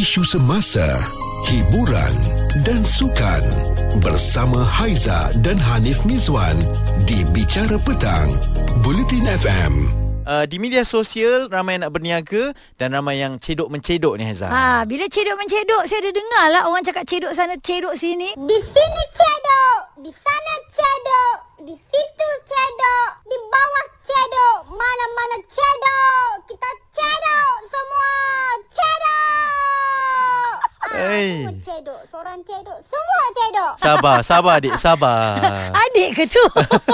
isu semasa, hiburan dan sukan bersama Haiza dan Hanif Mizwan di Bicara Petang, Bulletin FM. Uh, di media sosial ramai nak berniaga dan ramai yang cedok mencedok ni Haizah. Ha, bila cedok mencedok, saya ada dengar lah orang cakap cedok sana, cedok sini. Di sini cedok, di sana cedok, di situ cedok, di bawah cedok, mana-mana cedok. Kita cedok semua, cedok. Ah, Hey. Semua cedok, seorang cedok, semua cedok. Sabar, sabar adik, sabar. Adik ke tu?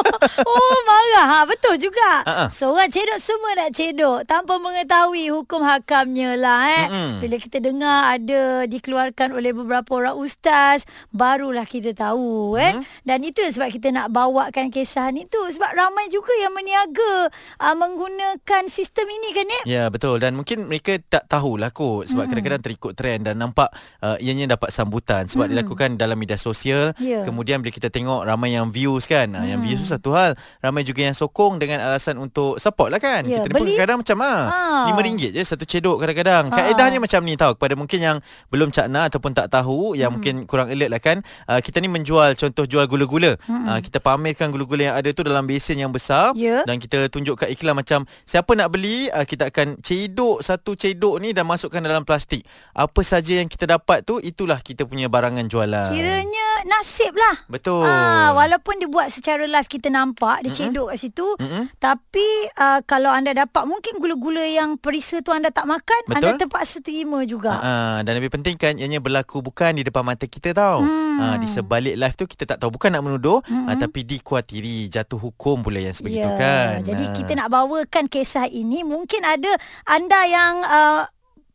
oh. Ha, betul juga. Ha-ha. Seorang cedok, semua nak cedok. Tanpa mengetahui hukum hakamnya lah. Eh. Mm-mm. Bila kita dengar ada dikeluarkan oleh beberapa orang ustaz, barulah kita tahu. Eh. Mhm. Dan itu sebab kita nak bawakan kisah ni tu. Sebab ramai juga yang meniaga uh, menggunakan sistem ini kan, Nik? Ya betul dan mungkin mereka tak tahulah kot sebab mm. kadang-kadang terikut trend dan nampak uh, ianya dapat sambutan sebab mm. dilakukan dalam media sosial Ya. kemudian bila kita tengok ramai yang views kan mm. yang views tu satu hal ramai juga yang sokong dengan alasan untuk support lah kan Ya, kita ni pun beli- kadang macam ah Ha. RM5 je satu cedok kadang-kadang Ha. kaedahnya macam ni tau kepada mungkin yang belum cakna ataupun tak tahu yang mungkin kurang alert lah kan uh, kita ni menjual contoh jual gula-gula uh, kita pamerkan gula-gula yang ada tu dalam besen yang besar Ya. dan kita tunjukkan iklan macam siapa nak beli uh, kita akan cedok satu cedok ni dan masukkan dalam plastik. Apa saja yang kita dapat tu itulah kita punya barangan jualan. Kiranya nasib lah. Betul. Ah, walaupun dia buat secara live kita nampak dia cedok kat situ, Mm-mm. tapi uh, kalau anda dapat mungkin gula-gula yang perisa tu anda tak makan, Betul. anda terpaksa terima juga. Ha, dan lebih penting kan ianya berlaku bukan di depan mata kita tau. Hmm. Ha, di sebalik live tu kita tak tahu bukan nak menuduh ha, tapi dikuatiri jatuh hukum pula yang sebegitu Ya, kan. Jadi Ha. kita nak bawakan kisah ini mungkin ada anda yang uh,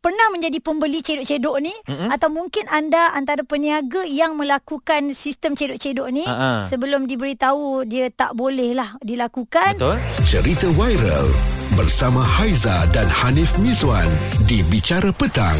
pernah menjadi pembeli cedok-cedok ni Mm-mm. atau mungkin anda antara peniaga yang melakukan sistem cedok-cedok ni Ha-ha. sebelum diberitahu dia tak boleh lah dilakukan Betul? Cerita viral bersama Haiza dan Hanif Mizwan di Bicara Petang,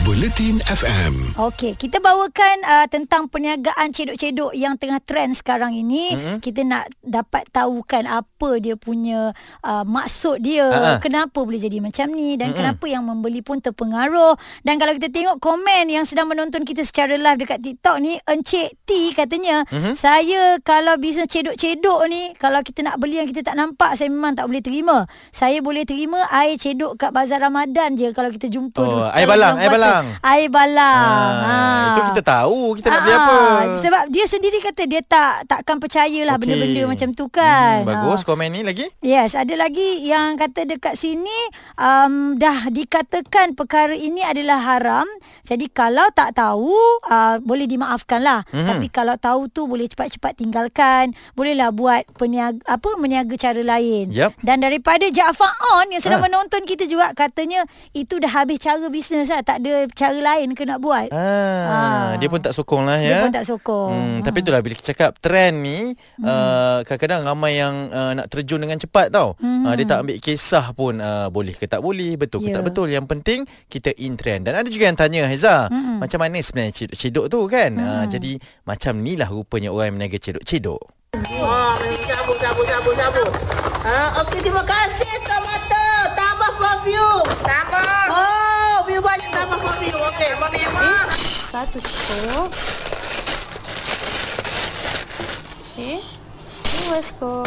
Bulletin FM. Okey, kita bawakan uh, tentang perniagaan cedok-cedok yang tengah trend sekarang ini. Mm-mm. Kita nak dapat tahukan apa dia punya uh, maksud dia, Ha-ha. kenapa boleh jadi macam ni dan Mm-mm. kenapa yang membeli pun terpengaruh. Dan kalau kita tengok komen yang sedang menonton kita secara live dekat TikTok ni, Encik T katanya, Mhm. saya kalau bisnes cedok-cedok ni, kalau kita nak beli yang kita tak nampak, saya memang tak boleh terima. Saya boleh terima air cedok kat bazar Ramadan je kalau kita jumpa. Oh, dulu. air balang, air puasa. Balang. Air balang. Ah, Itu kita tahu kita nak beli Ah, apa. Sebab dia sendiri kata dia tak takkan percayalah Okey. benda-benda macam tu kan. Hmm, bagus Ah. komen ni lagi. Yes, ada lagi yang kata dekat sini um, dah dikatakan perkara ini adalah haram. Jadi kalau tak tahu uh, boleh dimaafkan lah. Mhm. Tapi kalau tahu tu boleh cepat-cepat tinggalkan. Bolehlah buat peniaga apa meniaga cara lain. Yup. Dan daripada Jaafar On yang sedang Ah. menonton kita juga katanya itu dah habis cara bisnes lah. Tak ada cara lain ke nak buat. Ah, Ah. dia pun tak sokong lah Dia ya. pun tak sokong. Hmm, tapi itulah bila kita cakap trend ni hmm. uh, kadang-kadang ramai yang uh, nak terjun dengan cepat tau. Hmm. Uh, dia tak ambil kisah pun uh, boleh ke tak boleh, betul ke Ya. tak betul. Yang penting kita in trend. Dan ada juga yang tanya Heza, Mm-mm. macam mana sebenarnya cedok-cedok tu kan? Uh, jadi macam ni lah rupanya orang yang meniaga cedok-cedok. Oh, sabun, sabun, sabun, sabun. Ha, okey, terima kasih tomato. Tambah perfume. Tambah. Oh, banyak tambah perfume. Okey. Tambah memang. Satu cukup. Okey. Dua skop.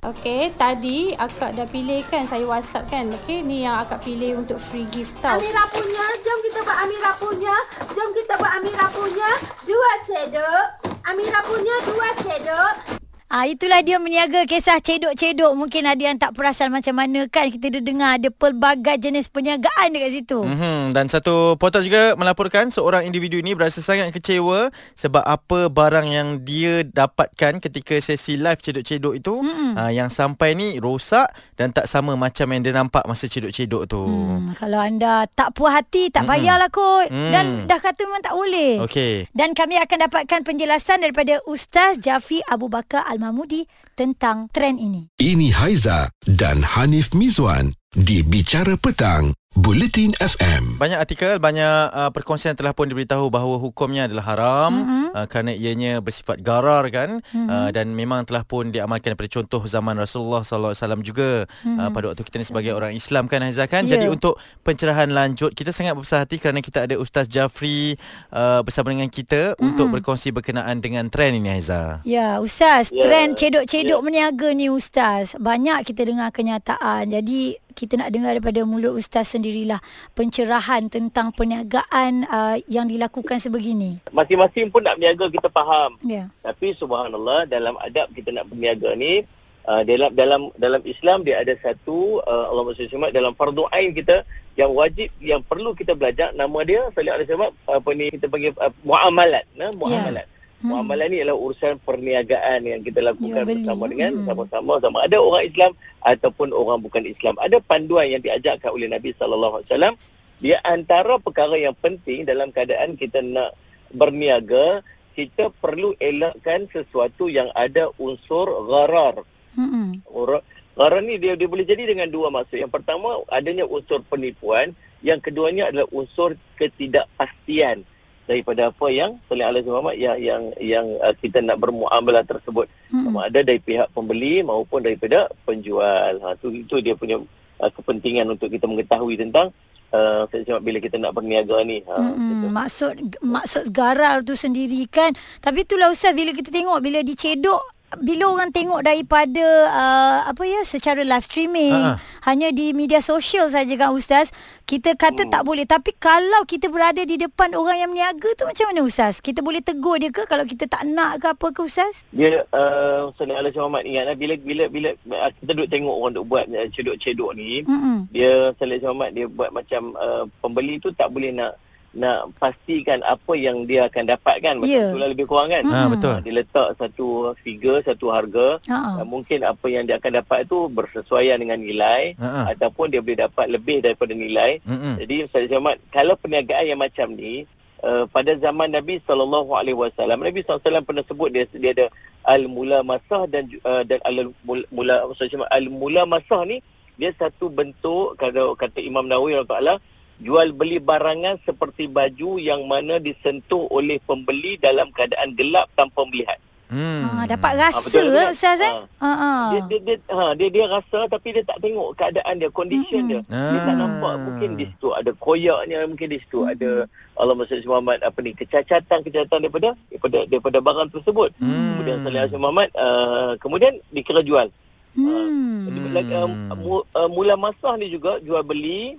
Okey, tadi akak dah pilih kan saya WhatsApp kan. Okey, ni yang akak pilih untuk free gift tau. Amira punya. Jom kita buat Amira punya. Jom kita buat Amira punya. Dua cedok. Amira punya dua cedok. Ah itulah dia meniaga kisah cedok-cedok. Mungkin ada yang tak perasan macam mana kan kita dah dengar ada pelbagai jenis perniagaan dekat situ. Mm-hmm. Dan satu portal juga melaporkan seorang individu ini berasa sangat kecewa sebab apa barang yang dia dapatkan ketika sesi live cedok-cedok itu mm-hmm. uh, yang sampai ni rosak dan tak sama macam yang dia nampak masa cedok-cedok tu. Hmm, kalau anda tak puas hati tak payahlah kot. Mm. Dan dah kata memang tak boleh. Okey. Dan kami akan dapatkan penjelasan daripada Ustaz Jafi Abu Bakar Al-Mahmudi tentang trend ini. Ini Haiza dan Hanif Mizwan di Bicara Petang, Bulletin FM. Banyak artikel, banyak uh, perkongsian telah pun diberitahu bahawa hukumnya adalah haram mm-hmm. uh, kerana ianya bersifat garar kan mm-hmm. uh, dan memang telah pun diamalkan daripada contoh zaman Rasulullah sallallahu alaihi wasallam juga mm-hmm. uh, pada waktu kita ni sebagai orang Islam kan Haizah kan. Yeah. Jadi untuk pencerahan lanjut kita sangat berbesar hati kerana kita ada Ustaz Jafri uh, bersama dengan kita mm-hmm. untuk berkongsi berkenaan dengan trend ini Haizah. Ya, Ustaz, yeah. trend cedok-cedok yeah. meniaga ni Ustaz. Banyak kita dengar kenyataan. Jadi kita nak dengar daripada mulut ustaz sendirilah pencerahan tentang perniagaan uh, yang dilakukan sebegini. Masing-masing pun nak berniaga kita faham. Ya. Tapi subhanallah dalam adab kita nak berniaga ni uh, dalam dalam dalam Islam dia ada satu uh, Allah SWT dalam fardu ain kita yang wajib yang perlu kita belajar nama dia sallallahu alaihi wasallam apa ni kita panggil uh, muamalat nah muamalat. Yeah. Hmm. Muamalah ni adalah urusan perniagaan yang kita lakukan bersama dengan hmm. sama-sama sama ada orang Islam ataupun orang bukan Islam. Ada panduan yang diajarkan oleh Nabi sallallahu alaihi wasallam. Dia antara perkara yang penting dalam keadaan kita nak berniaga, kita perlu elakkan sesuatu yang ada unsur gharar. Hmm. Gharar ni dia dia boleh jadi dengan dua maksud. Yang pertama adanya unsur penipuan, yang keduanya adalah unsur ketidakpastian daripada apa yang oleh Allah Muhammad yang yang yang uh, kita nak bermuamalah tersebut hmm. sama ada dari pihak pembeli maupun daripada penjual. Ha tu itu dia punya uh, kepentingan untuk kita mengetahui tentang uh, bila kita nak berniaga ni. Ha hmm, maksud maksud garal tu sendiri kan. Tapi itulah ustaz bila kita tengok bila dicedok bila orang tengok daripada uh, apa ya secara live streaming uh-huh. hanya di media sosial saja kan ustaz kita kata hmm. tak boleh tapi kalau kita berada di depan orang yang meniaga tu macam mana ustaz kita boleh tegur dia ke kalau kita tak nak ke apa ke ustaz dia uh, Salih Alaihi Muhammad ingat lah, bila bila bila uh, kita duduk tengok orang duk buat uh, cedok-cedok ni mm-hmm. dia Salih Alaihi Muhammad dia buat macam uh, pembeli tu tak boleh nak nak pastikan apa yang dia akan dapatkan. Macam yeah. itulah lebih kurang kan? Ha, betul. Dia letak satu figure satu harga. Uh mungkin apa yang dia akan dapat itu bersesuaian dengan nilai uh ataupun dia boleh dapat lebih daripada nilai. Uh jadi Ustaz Jamat kalau perniagaan yang macam ni uh, pada zaman Nabi sallallahu alaihi wasallam Nabi SAW pernah sebut dia dia ada al mula masah dan uh, dan al mula Ustaz Jamat al mula masah ni dia satu bentuk kalau kata Imam Nawawi Allah jual beli barangan seperti baju yang mana disentuh oleh pembeli dalam keadaan gelap tanpa melihat. Hmm. Ha, dapat rasa ha, Ustaz eh? Ha. Ha. Dia, dia, dia, ha, dia, dia rasa tapi dia tak tengok keadaan dia, condition hmm. dia. Ha. Dia tak nampak mungkin di situ ada koyaknya, mungkin di situ hmm. ada Allah Masya Muhammad apa ni, kecacatan-kecacatan daripada daripada, daripada barang tersebut. Hmm. Kemudian Salih Asyik Muhammad, uh, kemudian dikira jual. Hmm. Uh, uh, mula masa ni juga jual beli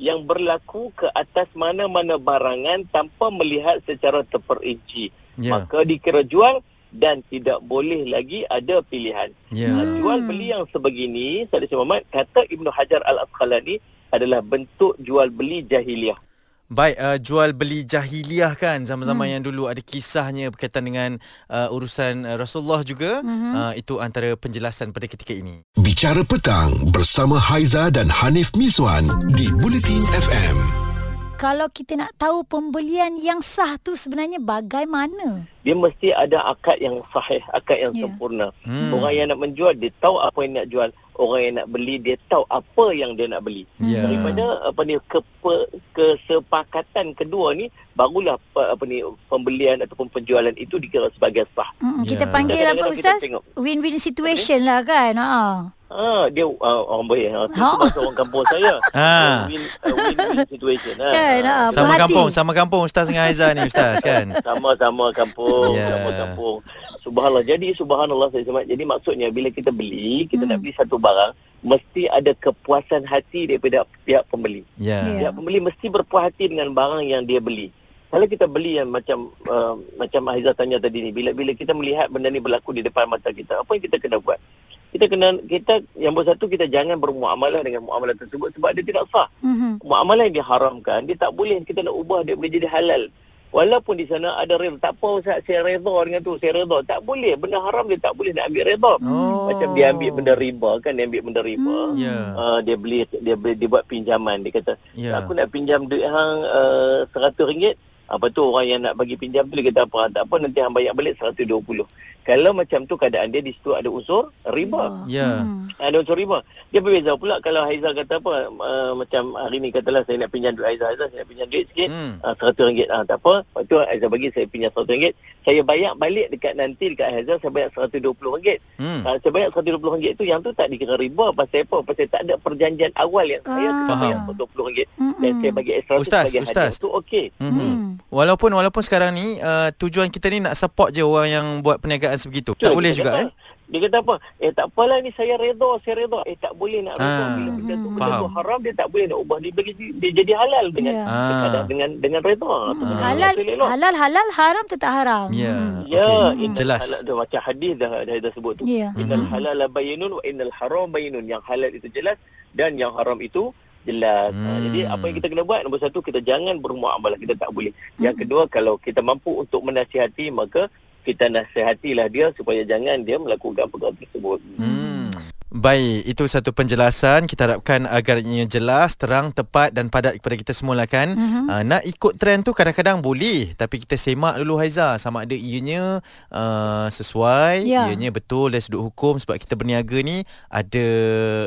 yang berlaku ke atas mana-mana barangan tanpa melihat secara terperinci. Yeah. Maka dikira jual dan tidak boleh lagi ada pilihan. Yeah. Uh, jual beli yang sebegini, Saudara Muhammad, kata Ibnu Hajar Al-Asqalani adalah bentuk jual beli jahiliah. Baik, uh, jual beli jahiliah kan zaman-zaman hmm. yang dulu ada kisahnya berkaitan dengan uh, urusan uh, Rasulullah juga. Hmm. Uh, itu antara penjelasan pada ketika ini. Bicara petang bersama Haiza dan Hanif Miswan di Bulletin FM. Kalau kita nak tahu pembelian yang sah tu sebenarnya bagaimana? Dia mesti ada akad yang sahih, akad yang yeah. sempurna. Hmm. Orang yang nak menjual dia tahu apa yang nak jual orang yang nak beli dia tahu apa yang dia nak beli. Yeah. Daripada apa ni ke, kesepakatan kedua ni barulah apa ni pembelian ataupun penjualan itu dikira sebagai sah. Mm, kita yeah. panggil apa ustaz? Win-win situation okay. lah kan. Ha. Ha, dia uh, orang baik. Ha, itu ha? bahasa orang kampung saya. Ha. Win, uh, win-win situation. Ha. Kan, ha. Sama kampung, sama kampung Ustaz dengan Aizah ni Ustaz kan? Sama-sama kampung, yeah. sama kampung. Subhanallah. Jadi subhanallah saya sebut. Jadi maksudnya bila kita beli, kita hmm. nak beli satu barang, mesti ada kepuasan hati daripada pihak pembeli. Yeah. Yeah. Pihak pembeli mesti berpuas hati dengan barang yang dia beli. Kalau kita beli yang macam uh, macam Aizah tanya tadi ni, bila bila kita melihat benda ni berlaku di depan mata kita, apa yang kita kena buat? Kita kena kita yang bersatu kita jangan bermuamalah dengan muamalah tersebut sebab dia tidak sah. Mm-hmm. Muamalah yang diharamkan dia tak boleh kita nak ubah dia boleh jadi halal. Walaupun di sana ada reda tak apa Ustaz saya reda dengan tu saya reda tak boleh benda haram dia tak boleh nak ambil reda. Oh. Macam dia ambil benda riba kan dia ambil benda riba. Mm. Yeah. Uh, dia beli dia beli dia buat pinjaman dia kata yeah. aku nak pinjam duit hang uh, RM100 apa tu orang yang nak bagi pinjam tu dia kata apa tak apa nanti hang bayar balik 120 kalau macam tu keadaan dia di situ ada unsur riba. Ya. Hmm. Ada unsur riba. Dia berbeza pula kalau Haizal kata apa uh, macam hari ni katalah saya nak pinjam duit Haizal, Haizal saya nak pinjam duit sikit Hmm. hmm. uh, RM100 ah tak apa. Lepas tu Haizal bagi saya pinjam RM100. Saya bayar balik dekat nanti dekat Haizal saya bayar RM120. Hmm. Uh, saya bayar RM120 tu yang tu tak dikira riba pasal apa? Pasal tak ada perjanjian awal yang saya Ah. kena bayar Faham. RM120 Mm-mm. dan saya bagi extra tu Ustaz, sebagai Ustaz. hadiah. Tu okey. Mhm. Hmm. Walaupun walaupun sekarang ni uh, tujuan kita ni nak support je orang yang buat perniagaan sebegitu. Tak Betul, boleh juga kata, eh. Dia kata apa? Eh tak apalah ni saya redha, saya redha. Eh tak boleh nak redha. Ah, Bila benda tu benda tu haram dia tak boleh nak ubah dia bagi dia jadi halal dengan Ya. Ah. dengan dengan redha. Tu benda Halal halal halal haram tetap haram. Ya. Hmm. Ya, Okey, innal jelas. halal dah macam hadis dah dah, dah sebut tu. Ya. Innal Mhm. halal bayyinun wa innal haram bayyinun. Yang halal itu jelas dan yang haram itu jelas. Ha, Hmm. jadi apa yang kita kena buat nombor satu kita jangan bermuamalah kita tak boleh. Yang kedua kalau kita mampu untuk menasihati maka kita nasihatilah dia supaya jangan dia melakukan perkara tersebut. Hmm. Baik, itu satu penjelasan. Kita harapkan agar ianya jelas, terang, tepat dan padat kepada kita semua lah kan. Mhm. Uh, nak ikut trend tu kadang-kadang boleh. Tapi kita semak dulu Haiza. Sama ada ianya uh, sesuai, Ya. ianya betul dari sudut hukum. Sebab kita berniaga ni ada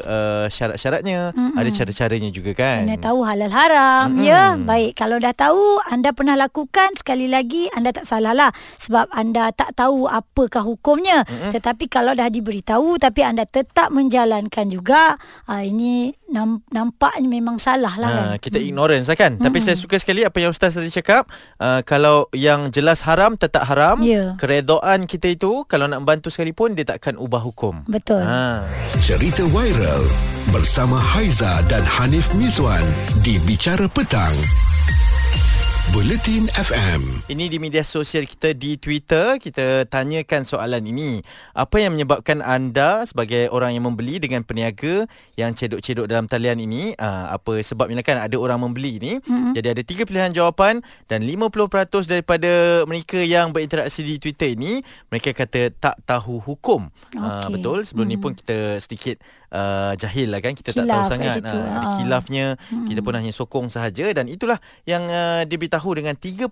uh, syarat-syaratnya, Mm-mm. ada cara-caranya juga kan. Kena tahu halal haram Mm-mm. ya. Baik kalau dah tahu anda pernah lakukan sekali lagi anda tak salah lah sebab anda tak tahu apakah hukumnya. Mm-mm. Tetapi kalau dah diberitahu tapi anda tetap menjalankan juga ah, ini nam, nampaknya memang salah lah kan. Ha, kita ignorance lah kan Tapi saya suka sekali Apa yang Ustaz tadi cakap uh, Kalau yang jelas haram Tetap haram Ya. Keredaan kita itu Kalau nak membantu sekalipun Dia takkan ubah hukum Betul. ha. Cerita viral bersama Haiza dan Hanif Miswan di Bicara Petang. Buletin FM. Ini di media sosial kita di Twitter Kita tanyakan soalan ini Apa yang menyebabkan anda Sebagai orang yang membeli Dengan peniaga Yang cedok-cedok dalam talian ini uh, Apa sebabnya kan Ada orang membeli ni mm-hmm. Jadi ada tiga pilihan jawapan Dan 50% daripada mereka Yang berinteraksi di Twitter ini Mereka kata tak tahu hukum Ah, Okey. Betul Sebelum mm. ni pun kita sedikit uh, Jahil lah kan Kita tak Khilaf tahu sangat situ. Ah, Ada Ha. khilafnya mm. Kita pun hanya sokong sahaja Dan itulah yang uh, diberitahu dengan 38%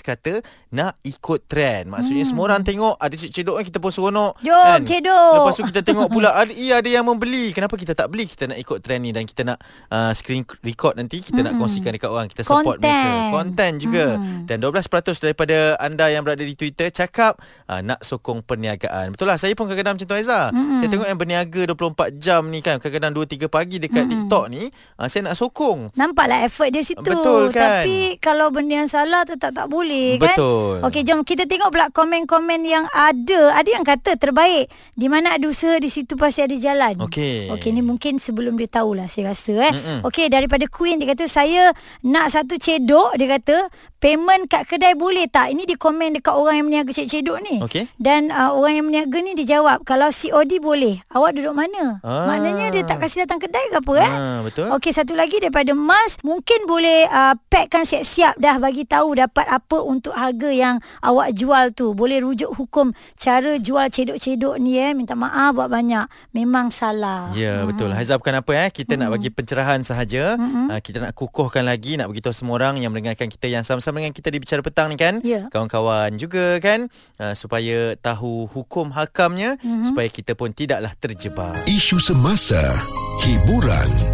kata nak ikut trend. Maksudnya hmm. semua orang tengok ada cedok kan kita pun seronok. Jom, kan? cedok. Lepas tu kita tengok pula ada, iya, ada yang membeli. Kenapa kita tak beli? Kita nak ikut trend ni dan kita nak uh, screen record nanti kita hmm. nak kongsikan dekat orang. Kita support Content. mereka. Content juga. Hmm. Dan 12% daripada anda yang berada di Twitter cakap uh, nak sokong perniagaan. Betul lah saya pun kadang-kadang macam tu Aiza. Hmm. Saya tengok yang berniaga 24 jam ni kan kadang-kadang 2 3 pagi dekat Hmm. TikTok ni uh, saya nak sokong. Nampaklah effort dia situ. Betul kan? Tapi kalau benda yang salah tetap tak boleh kan? Betul. Okey, jom kita tengok pula komen-komen yang ada. Ada yang kata terbaik. Di mana ada usaha di situ pasti ada jalan. Okey. Okey, ni mungkin sebelum dia tahulah saya rasa eh. Okey, daripada Queen dia kata saya nak satu cedok dia kata payment kat kedai boleh tak? Ini dia komen dekat orang yang meniaga cedok-cedok ni. Okey. Dan uh, orang yang meniaga ni dia jawab kalau COD boleh. Awak duduk mana? Ah. Maknanya dia tak kasih datang kedai ke apa eh? Ah, betul. Okey, satu lagi daripada Mas, mungkin boleh uh, packkan siap-siap dah bagi tahu dapat apa untuk harga yang awak jual tu. Boleh rujuk hukum cara jual cedok-cedok ni eh. Minta maaf buat banyak. Memang salah. Ya betul. Haizah bukan apa eh. Kita nak bagi pencerahan sahaja. Uh, Kita nak kukuhkan lagi Nak beritahu semua orang Yang mendengarkan kita Yang sama-sama dengan kita Di Bicara Petang ni kan? Ya. Kawan-kawan juga kan? Uh, Supaya tahu hukum hakamnya Supaya kita pun tidaklah terjebak. Isu semasa, hiburan